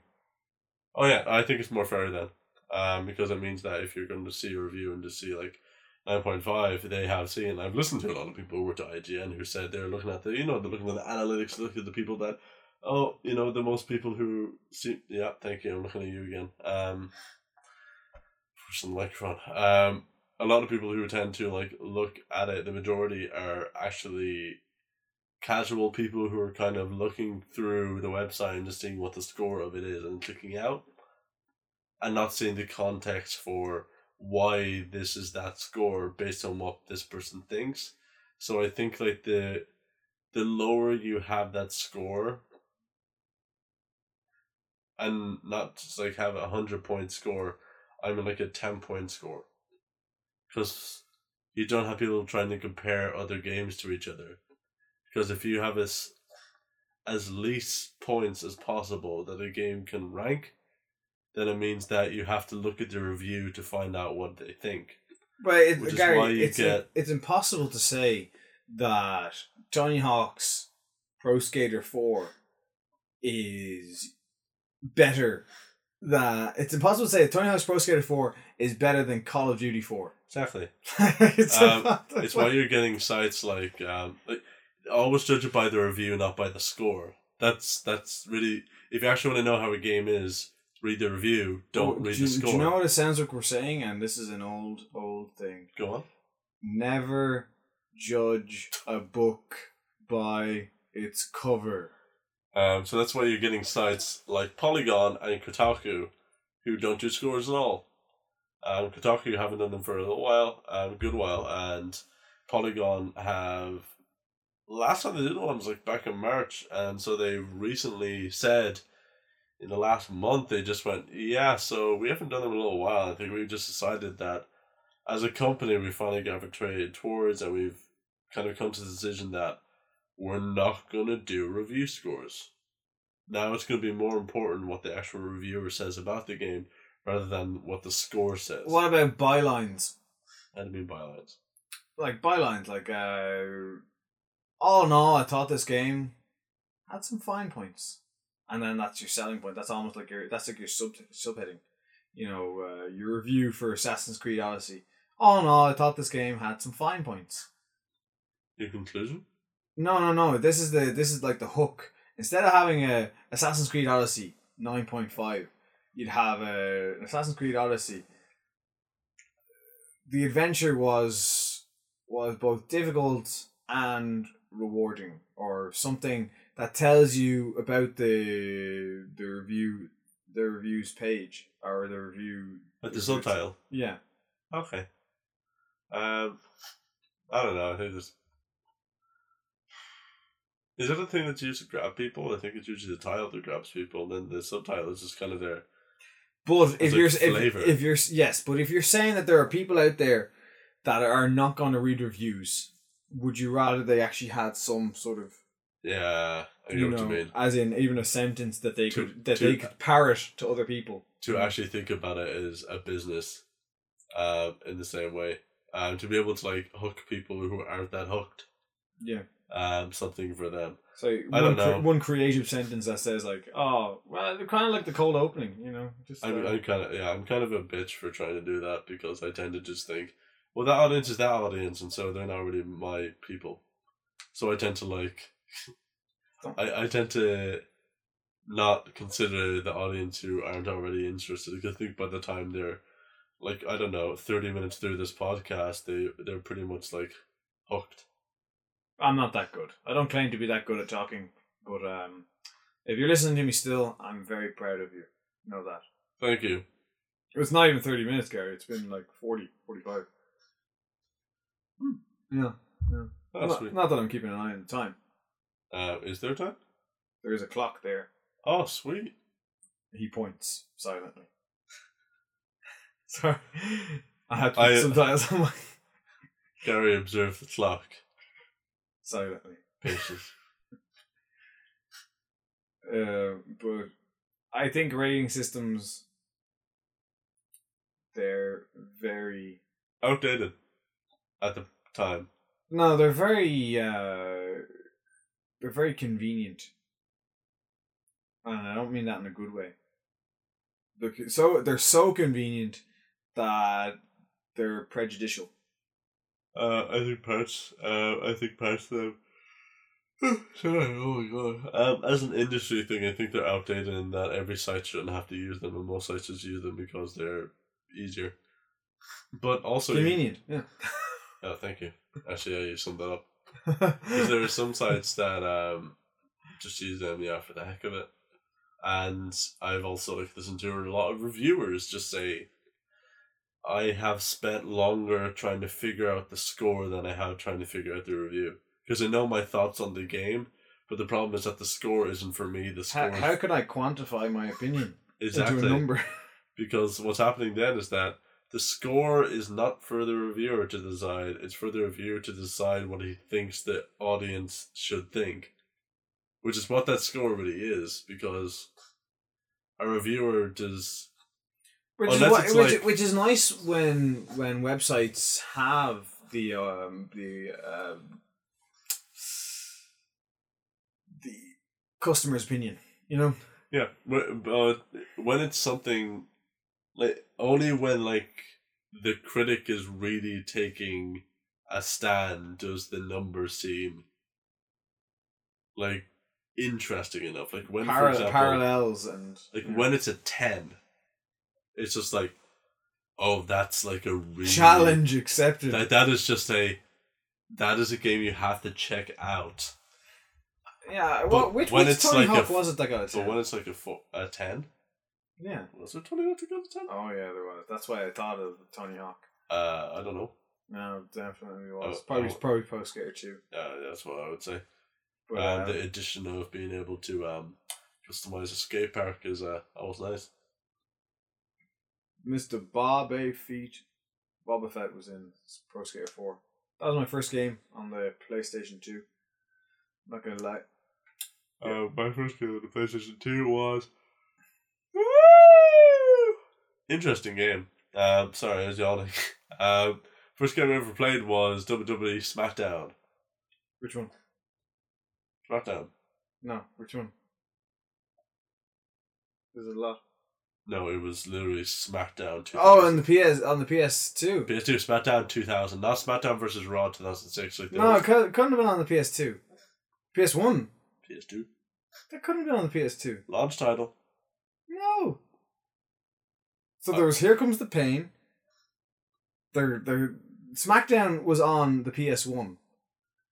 Oh yeah, I think it's more fair then, um, because it means that if you're going to see a review and to see like nine point five, they have seen. I've listened to a lot of people who were to IGN who said they're looking at the, you know, they're looking at the analytics, look at the people that, oh, you know, the most people who see. Yeah, thank you. I'm looking at you again. Um, for some microphone. Um, a lot of people who tend to like look at it, the majority are actually casual people who are kind of looking through the website and just seeing what the score of it is and clicking out and not seeing the context for why this is that score based on what this person thinks. So I think like the the lower you have that score and not just like have a hundred point score, I'm like a ten point score. Because you don't have people trying to compare other games to each other. Because if you have as as least points as possible that a game can rank, then it means that you have to look at the review to find out what they think. But it, Gary, it's get- it's impossible to say that Tony Hawk's Pro Skater Four is better. That it's impossible to say that Tony Hawk's Pro Skater Four is better than Call of Duty Four. Exactly. it's Um, It's why you're getting sites like um like always judge it by the review, not by the score. That's that's really if you actually want to know how a game is, read the review. Don't read Oh, do, the score. Do you know what it sounds like we're saying? And this is an old old thing. Go on. Never judge a book by its cover. Um, so that's why you're getting sites like Polygon and Kotaku, who don't do scores at all. Um, Kotaku haven't done them for a little while, um, a good while, and Polygon have. Last time they did one was like back in March, and so they recently said, in the last month, they just went, yeah. So we haven't done them in a little while. I think we've just decided that, as a company, we finally gravitated towards, and we've kind of come to the decision that we're not going to do review scores. Now it's going to be more important what the actual reviewer says about the game rather than what the score says. What about bylines? I don't mean bylines. Like bylines, like uh, oh no, I thought this game had some fine points, and then that's your selling point. That's almost like your that's like your sub subheading. You know, uh, your review for Assassin's Creed Odyssey. Oh no, I thought this game had some fine points. Your conclusion? No, no, no. This is the this is like the hook. Instead of having a Assassin's Creed Odyssey nine point five, you'd have a an Assassin's Creed Odyssey. The adventure was was both difficult and rewarding, or something that tells you about the the review the reviews page or the review Like the subtitle. Yeah, Okay. Um, I don't know. I think there's. Is that a thing that's used to grab people? I think it's usually the title that grabs people, and then the subtitle is just kind of there. But if you're if, if you're yes, but if you're saying that there are people out there that are not going to read reviews, would you rather they actually had some sort of Yeah, I know you what know, you mean. as in even a sentence that they To- could that to- they could parrot to other people. To actually think about it as a business, um, in the same way, um, to be able to like hook people who aren't that hooked, Yeah. Um, something for them. So I one, don't know. cre- one creative sentence that says like, "Oh, well, kind of like the cold opening," you know. Just I'm, uh, I'm kind of yeah, I'm kind of a bitch for trying to do that because I tend to just think, well, that audience is that audience, and so they're not really my people. So I tend to like, I, I tend to not consider the audience who aren't already interested. Because I think by the time they're like I don't know thirty minutes through this podcast, they they're pretty much like hooked. I'm not that good. I don't claim to be that good at talking, but um, if you're listening to me still, I'm very proud of you. Know that. Thank you. It's not even 30 minutes, Gary. It's been like 40, 45. Yeah. Oh, not, sweet. not that I'm keeping an eye on the time. Uh, is there time? There is a clock there. Oh, sweet. He points silently. Sorry. I had to I- subtitles on my Gary observed the clock. Silently. Patience. Uh, but I think rating systems they're very Outdated at the time. no, they're very uh they're very convenient. And I don't mean that in a good way. So they're so convenient that they're prejudicial. Uh, I think parts. Uh, I think parts of them. Sorry, oh my god. Um, as an industry thing, I think they're outdated in that every site shouldn't have to use them, and most sites just use them because they're easier. But also, Convenient, yeah. oh, thank you. Actually, yeah, you summed that up. Because there are some sites that um just use them, yeah, for the heck of it. And I've also like listened to a lot of reviewers just say, I have spent longer trying to figure out the score than I have trying to figure out the review. Because I know my thoughts on the game, but the problem is that the score isn't for me. The how, score how can I quantify my opinion into a number? because what's happening then is that the score is not for the reviewer to decide it's for the reviewer to decide what he thinks the audience should think which is what that score really is because a reviewer does Which is, what, which, like- which is nice when when websites have the um the um, the customer's opinion. You know, yeah but but when it's something like only when like the critic is really taking a stand does the number seem like interesting enough like when for example parallels and Like know, when it's a ten, it's just like, oh, that's like a really challenge accepted. That that is just a, that is a game you have to check out. yeah, but well, which, when which it's Tony like a Hawk f- was it that got a But ten? when it's like a fo- a ten, yeah. was it twenty one to go to ten? Oh yeah, there was. That's why I thought of Tony Hawk. Uh, I don't know. No, definitely was. Oh, probably oh. probably Pro Skater two. Uh, that's what I would say. But uh, uh, the addition of being able to um customize a skate park is uh always nice. Mr. Bob A. Feet, Boba Fett was in Pro Skater 4. That was my first game on the PlayStation 2. I'm Not gonna lie. Uh, my first game on the PlayStation Two was. Interesting game. Um, sorry, I was yawning. Um, first game I ever played was WWE SmackDown. Which one? SmackDown. No, which one? There's a lot. No, it was literally SmackDown. 2000. Oh, on the PS on the PS2. PS2 SmackDown 2000, not SmackDown versus Raw 2006. Like No, it couldn't have been on the PS2. PS1. PS2 That couldn't have been on the PS2. launch title. No. So Uh, there was Here Comes the Pain. There, there. SmackDown was on the PS1,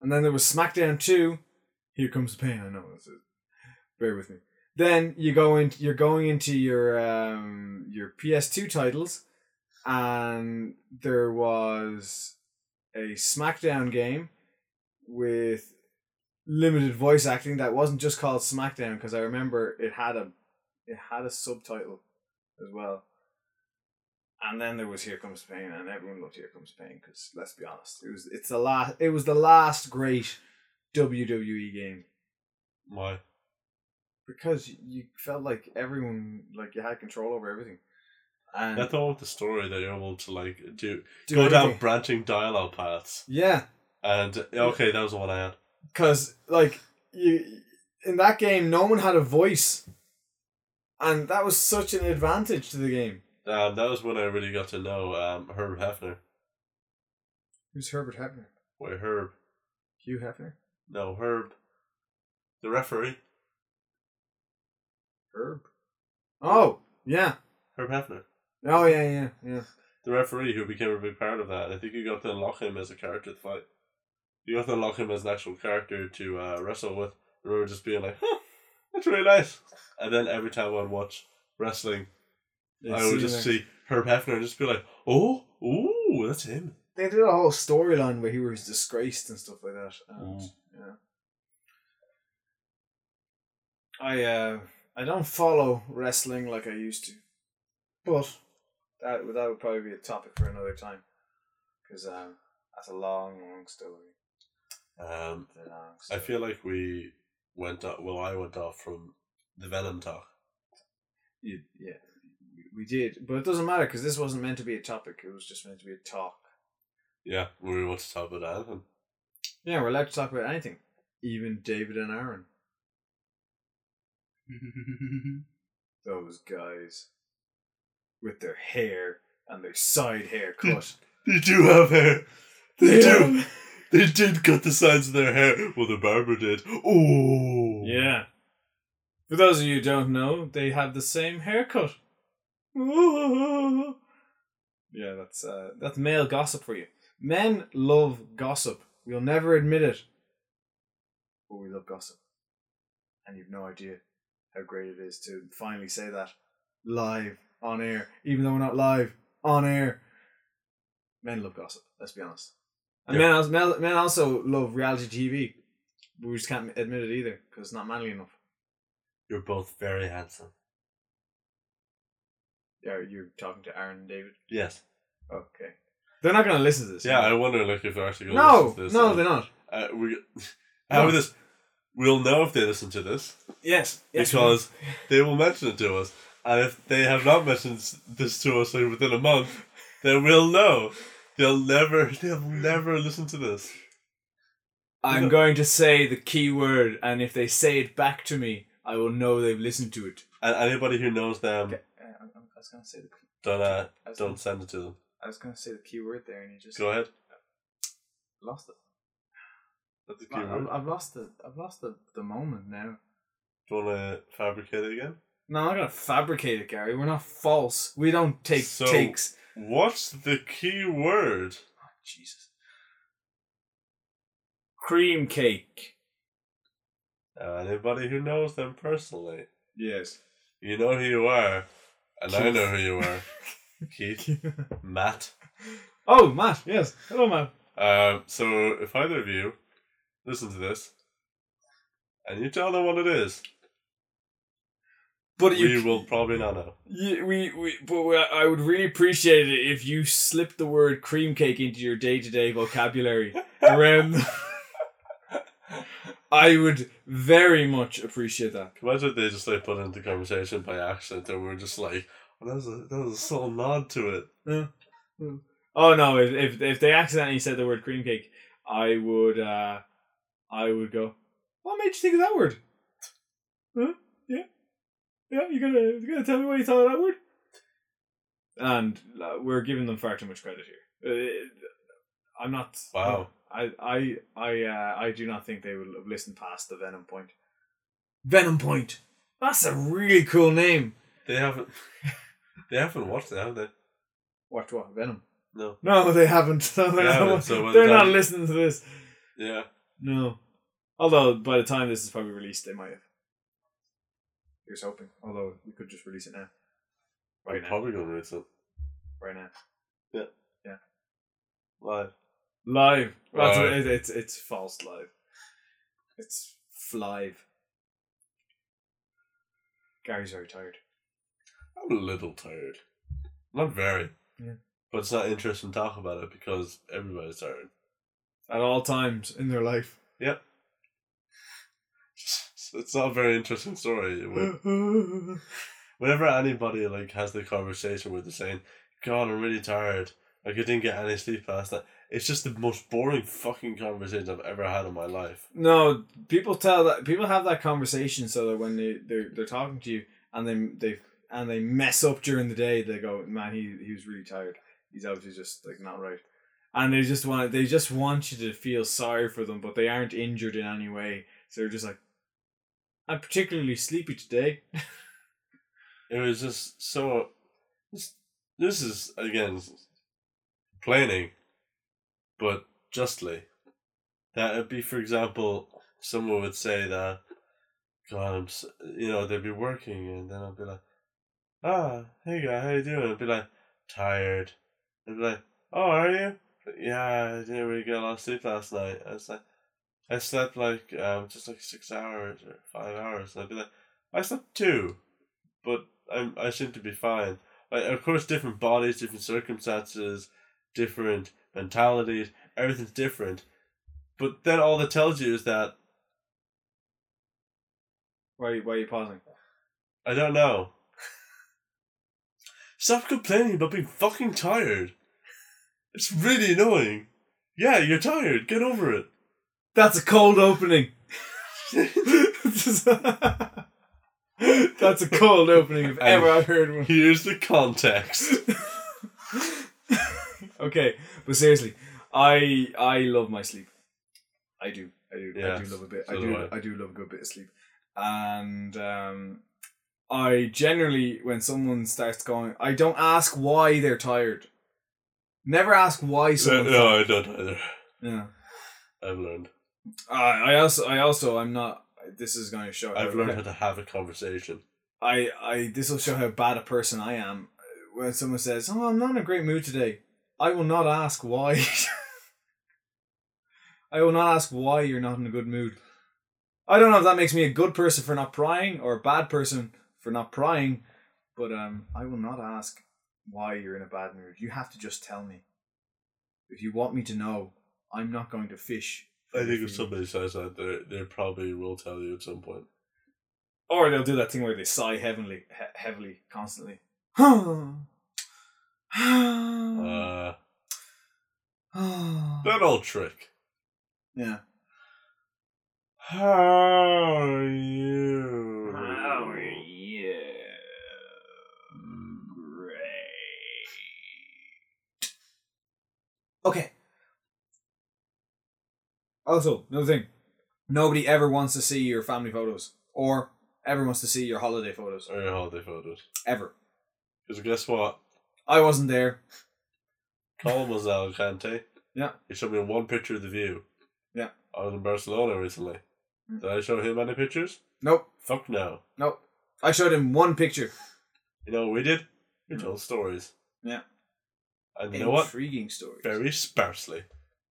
and then there was SmackDown Two. Here comes the pain. I know. Bear with me. Then you go into you're going into your um your PS2 titles, and there was a SmackDown game with limited voice acting that wasn't just called SmackDown because I remember it had a it had a subtitle as well. And then there was Here Comes Pain, and everyone loved Here Comes Pain because let's be honest, it was it's the last it was the last great WWE game Why? Because you felt like everyone like you had control over everything. And I thought with the story that you're able to like do, do go down branching dialogue paths, Yeah, and okay, that was the one I had. because like you in that game, no one had a voice, and that was such an advantage to the game. Um, that was when I really got to know um, Herb Hefner. Who's Herbert Hefner? Wait, Herb? Hugh Hefner. No, Herb, the referee. Herb. Oh yeah. Herb Hefner, Oh yeah yeah yeah. the referee who became a big part of that. I think you got to unlock him as a character to fight. You got to unlock him as an actual character to uh, wrestle with. I remember just being like, "Huh, that's really nice." And then every time I'd watch wrestling, I would just see Herb Hefner and just be like, "Oh, ooh, that's him." They did a whole storyline where he was disgraced and stuff like that. And, Mm. Yeah. I uh I don't follow wrestling like I used to, but that that would probably be a topic for another time, because um that's a long, long story. Um, long I feel like we went off. Well, I went off from the Venom talk. You, yeah, we- we did, but it doesn't matter because this wasn't meant to be a topic. It was just meant to be a talk. Yeah, we want to talk about anything. Yeah, we're allowed to talk about anything, even David and Aaron. Those guys with their hair and their side hair cut. They do have hair. They Yeah. do. They did cut the sides of their hair. Well, the barber did. Oh. Yeah. For those of you who don't know, they have the same haircut. yeah, that's uh, that's male gossip for you. Men love gossip. We'll never admit it, but we love gossip, and you've no idea how great it is to finally say that live on air, even though we're not live on air. Men love gossip. Let's be honest. And Yeah. men, also, men, men also love reality TV. We just can't admit it either because it's not manly enough. You're both very handsome. Yeah, you're talking to Aaron and David. Yes. Okay, they're not going to listen to this. Yeah, I wonder like if they're actually going to no, listen to this. no, Uh, they're not. Uh, we. How No. this? We'll know if they listen to this Yes, yes, because they will mention it to us, and if they have not mentioned this to us like, within a month, then we'll know. They'll never. They'll never listen to this. I'm going to say the key word, and if they say it back to me, I will know they've listened to it. And anybody who knows them, Okay, uh, I was going to say the. don't uh, don't gonna- send it to them. I was going to say the key word there, and you just Go ahead. lost it. That's the I- key word. I've, I've lost the. I've lost the, the moment now. Do you want to fabricate it again? No, I'm not to fabricate it, Gary. We're not false. We don't take So- takes. What's the key word? Oh, Jesus. Cream cake. Uh, anybody who knows them personally, Yes. you know who you are, and I Keith. know who you are. Keith, Matt. oh, Matt. Yes. Hello, Matt. Um, so if either of you listen to this, and you tell them what it is, But we you, will probably not know. you, we, we, but we, I would really appreciate it if you slipped the word cream cake into your day to day vocabulary around. I would very much appreciate that. Imagine if they just like put it into conversation by accident, and we're just like, oh, that was a that was a subtle nod to it. Oh no! If, if if they accidentally said the word cream cake, I would uh, I would go. What made you think of that word? Huh? Yeah, yeah. You gonna you gonna tell me why you thought of that word? And uh, we're giving them far too much credit here. Uh, I'm not. Wow. I I I uh, I do not think they will have listened past the Venom Point. Venom Point. That's a really cool name. They haven't. They haven't watched it, have they? Watch what Venom. No. No, they haven't. No, They they're, haven't, not, so they're not listening to this. Yeah. No. Although by the time this is probably released, they might have. Here's hoping. Although we could just release it now. Right I'm now. probably going to release it Right now. Yeah. live. Live. Well, it's- Live. it- it's it's false live. It's live. Gary's very tired. I'm a little tired. Not very. Yeah. But it's not interesting to talk about it because everybody's tired. At all times in their life. Yep. It's not a very interesting story. When- Whenever anybody like has the conversation where they're saying, "God, I'm really tired. Like I didn't get any sleep last night," it's just the most boring fucking conversation I've ever had in my life. No, people tell that people have that conversation so that when they they're, they're talking to you and they they and they mess up during the day, they go, "Man, he he was really tired. He's obviously just like not right." And they just want they just want you to feel sorry for them, but they aren't injured in any way. So they're just like, "I'm particularly sleepy today." It was just so. This, this is again complaining, but justly. That would be, for example, someone would say that, God, I'm, s you know, they'd be working, and then I'd be like, Ah, hey guy, how you doing? I'd be like, tired. They'd be like, Oh, are you? Yeah, I didn't really get a lot of sleep last night. I was like, I slept like um just like six hours or five hours. I'd be like, I slept two, but I'm I seem to be fine. Like, of course, different bodies, different circumstances, different mentalities, everything's different. But then all that tells you is that Why why are you pausing? I don't know. Stop complaining about being fucking tired. It's really annoying. Yeah, you're tired. Get over it. That's a cold opening. That's a cold opening if ever I've heard one. Here's the context. okay, but seriously, I I love my sleep. I do. I do. I do love a bit. I so do. do I. I do love a good bit of sleep. And um, I generally, when someone starts going, I don't ask why they're tired. Never ask why someone. no, I don't either. Yeah. I've learned. I I also I also I'm not. This is going to show. I've learned how to have a conversation. I, I this will show how bad a person I am. When someone says, "Oh, I'm not in a great mood today," I will not ask why. I will not ask why you're not in a good mood. I don't know if that makes me a good person for not prying or a bad person for not prying, but um, I will not ask why you're in a bad mood. You have to just tell me. If you want me to know, I'm not going to fish. I think if somebody says that, they they probably will tell you at some point. Or they'll do that thing where they sigh heavily, he- heavily, constantly. Uh, Uh, that old trick. yeah. How are you? you? Great. Okay. Also, another thing. Nobody ever wants to see your family photos or ever wants to see your holiday photos. Or your holiday photos. Ever. Because guess what? I wasn't there. Colin was at Alicante. Yeah. He showed me one picture of the view. Yeah. I was in Barcelona recently. Mm. Did I show him any pictures? Nope. Fuck no. Nope. I showed him one picture. You know what we did? We Mm. told stories. Yeah. And you know what? Intriguing stories. Very sparsely.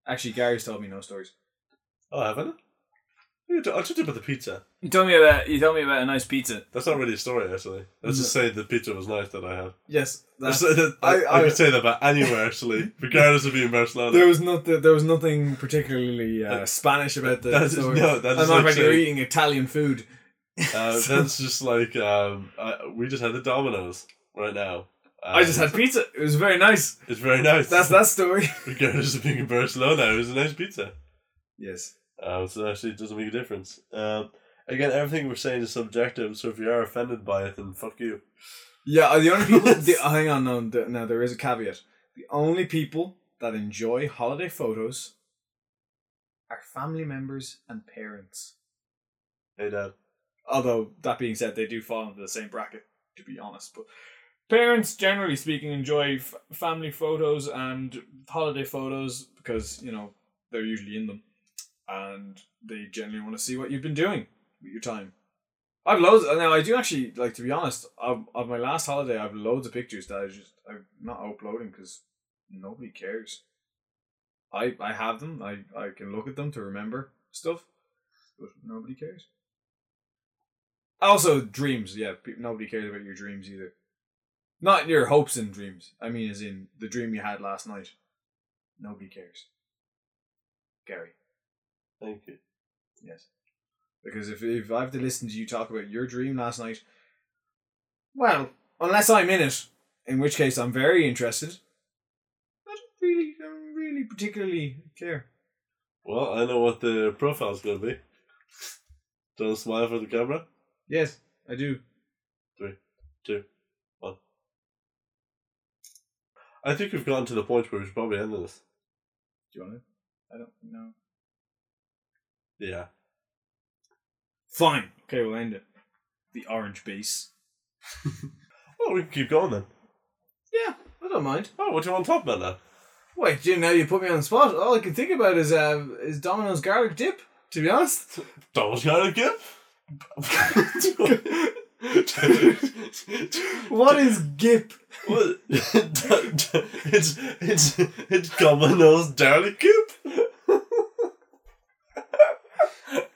Actually, Gary's told me no stories. Oh, haven't I? You t- I told you about the pizza. You told me about you told me about a nice pizza. That's not really a story, actually. Let's just say the pizza was nice that I had. Yes, Let's that, I- I, I, I- could say that about anywhere, actually, regardless of being in Barcelona. there was not there was nothing particularly uh, Spanish about the That is- story. no, that I'm is not like you're eating Italian food. Uh, So- that's just like um, I, we just had the Domino's right now. I just had pizza. It was very nice. It's very nice. That's that story. regardless of being in Barcelona, it was a nice pizza. Yes. Um, so actually, it doesn't make a difference. Um, again, everything we're saying is subjective. So if you are offended by it, then fuck you. Yeah, uh, the only people. the, uh, hang on, no, the, no, there is a caveat. The only people that enjoy holiday photos are family members and parents. Hey, Dad. Although that being said, they do fall into the same bracket, to be honest. But parents, generally speaking, enjoy f- family photos and holiday photos because you know they're usually in them. And they generally want to see what you've been doing with your time. I've loads now. I do actually like to be honest. Of, of my last holiday, I've loads of pictures that I just I'm not uploading because nobody cares. I I have them. I I can look at them to remember stuff, but nobody cares. Also, dreams. Yeah, nobody cares about your dreams either. Not your hopes and dreams. I mean, as in the dream you had last night. Nobody cares. Gary. Thank you. Yes. Because if, if I have to listen to you talk about your dream last night, well, unless I'm in it, in which case I'm very interested, I don't really, I don't really particularly care. Well, I know what the profile's going to be. Don't smile for the camera. Yes, I do. Three, two, one. I think we've gotten to the point where we should probably end this. Do you want to? I don't know. Yeah. Fine. Okay, we'll end it. The orange base. oh, we can keep going then. Yeah, I don't mind. Oh, what do you want to talk about now? Wait, Jim, now you put me on the spot. All I can think about is uh, is Domino's garlic dip, to be honest. Domino's garlic dip? What is GIP? What? it's it's it's Domino's garlic dip.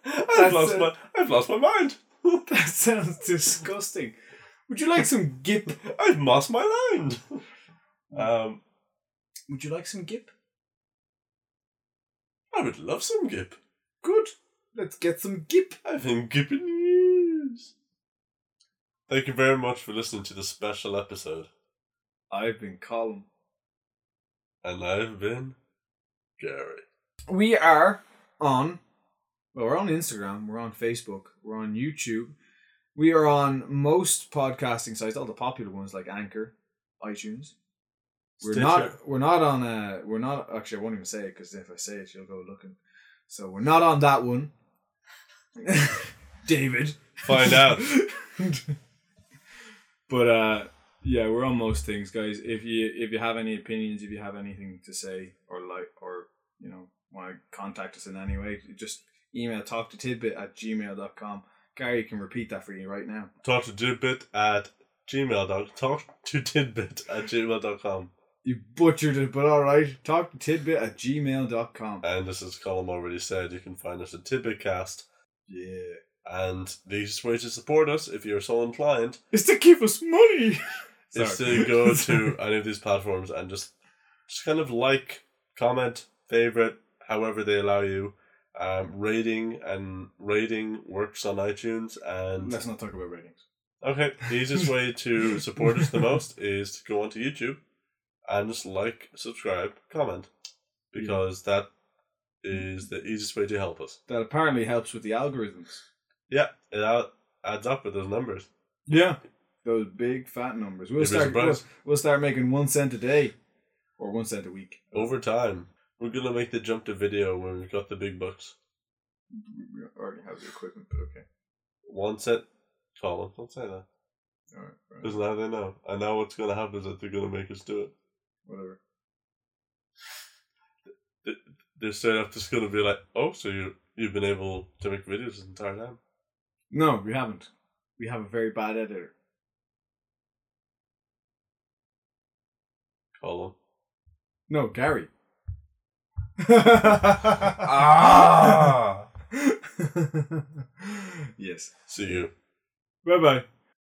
I've lost it. my I've lost my mind. That sounds disgusting. Would you like some GIP? I've lost my mind. Um, Would you like some GIP? I would love some gip. Good. Let's get some GIP. I've been gipping news. Thank you very much for listening to the special episode, I've been Colin. and I've been Gary. We are on. Well, we're on Instagram. We're on Facebook. We're on YouTube. We are on most podcasting sites, all the popular ones like Anchor, iTunes. We're Stitcher. not. We're not on. Uh, we're not. Actually, I won't even say it because if I say it, you'll go looking. So we're not on that one. David, Find out. but uh, yeah, we're on most things, guys. If you if you have any opinions, if you have anything to say or like or you know want to contact us in any way, just email talk to tidbit at gmail.com. Gary can repeat that for you right now. Talk to tidbit at gmail dot talk to tidbit at gmail dot com. You butchered it, but all right. Talk to tidbit at gmail.com. And this is Colin already said, you can find us at Tidbitcast. Yeah. And the easiest way to support us, if you're so inclined, is to give us money. is to go to any of these platforms and just just kind of like, comment, favorite, however they allow you. Um, rating and rating works on iTunes and Let's not talk about ratings. Okay, the easiest way to support us the most is to go onto YouTube and just like, subscribe, comment, because that is the easiest way to help us. That apparently helps with the algorithms. Yeah, it out, adds up with those numbers. Yeah. Those big fat numbers. We'll start we'll, we'll start making one cent a day. Or one cent a week. Over time, we're gonna make the jump to video when we've got the big bucks. We already have the equipment, but okay. One cent, Colin, don't say that. Alright, right. Because now they know. And now what's gonna happen is that they're gonna make us do it. Whatever. They're straight up just gonna be like, oh, so you, you've been able to make videos this entire time? No, we haven't. We have a very bad editor. Colin. No, Gary. Ah! yes. See you. Bye bye.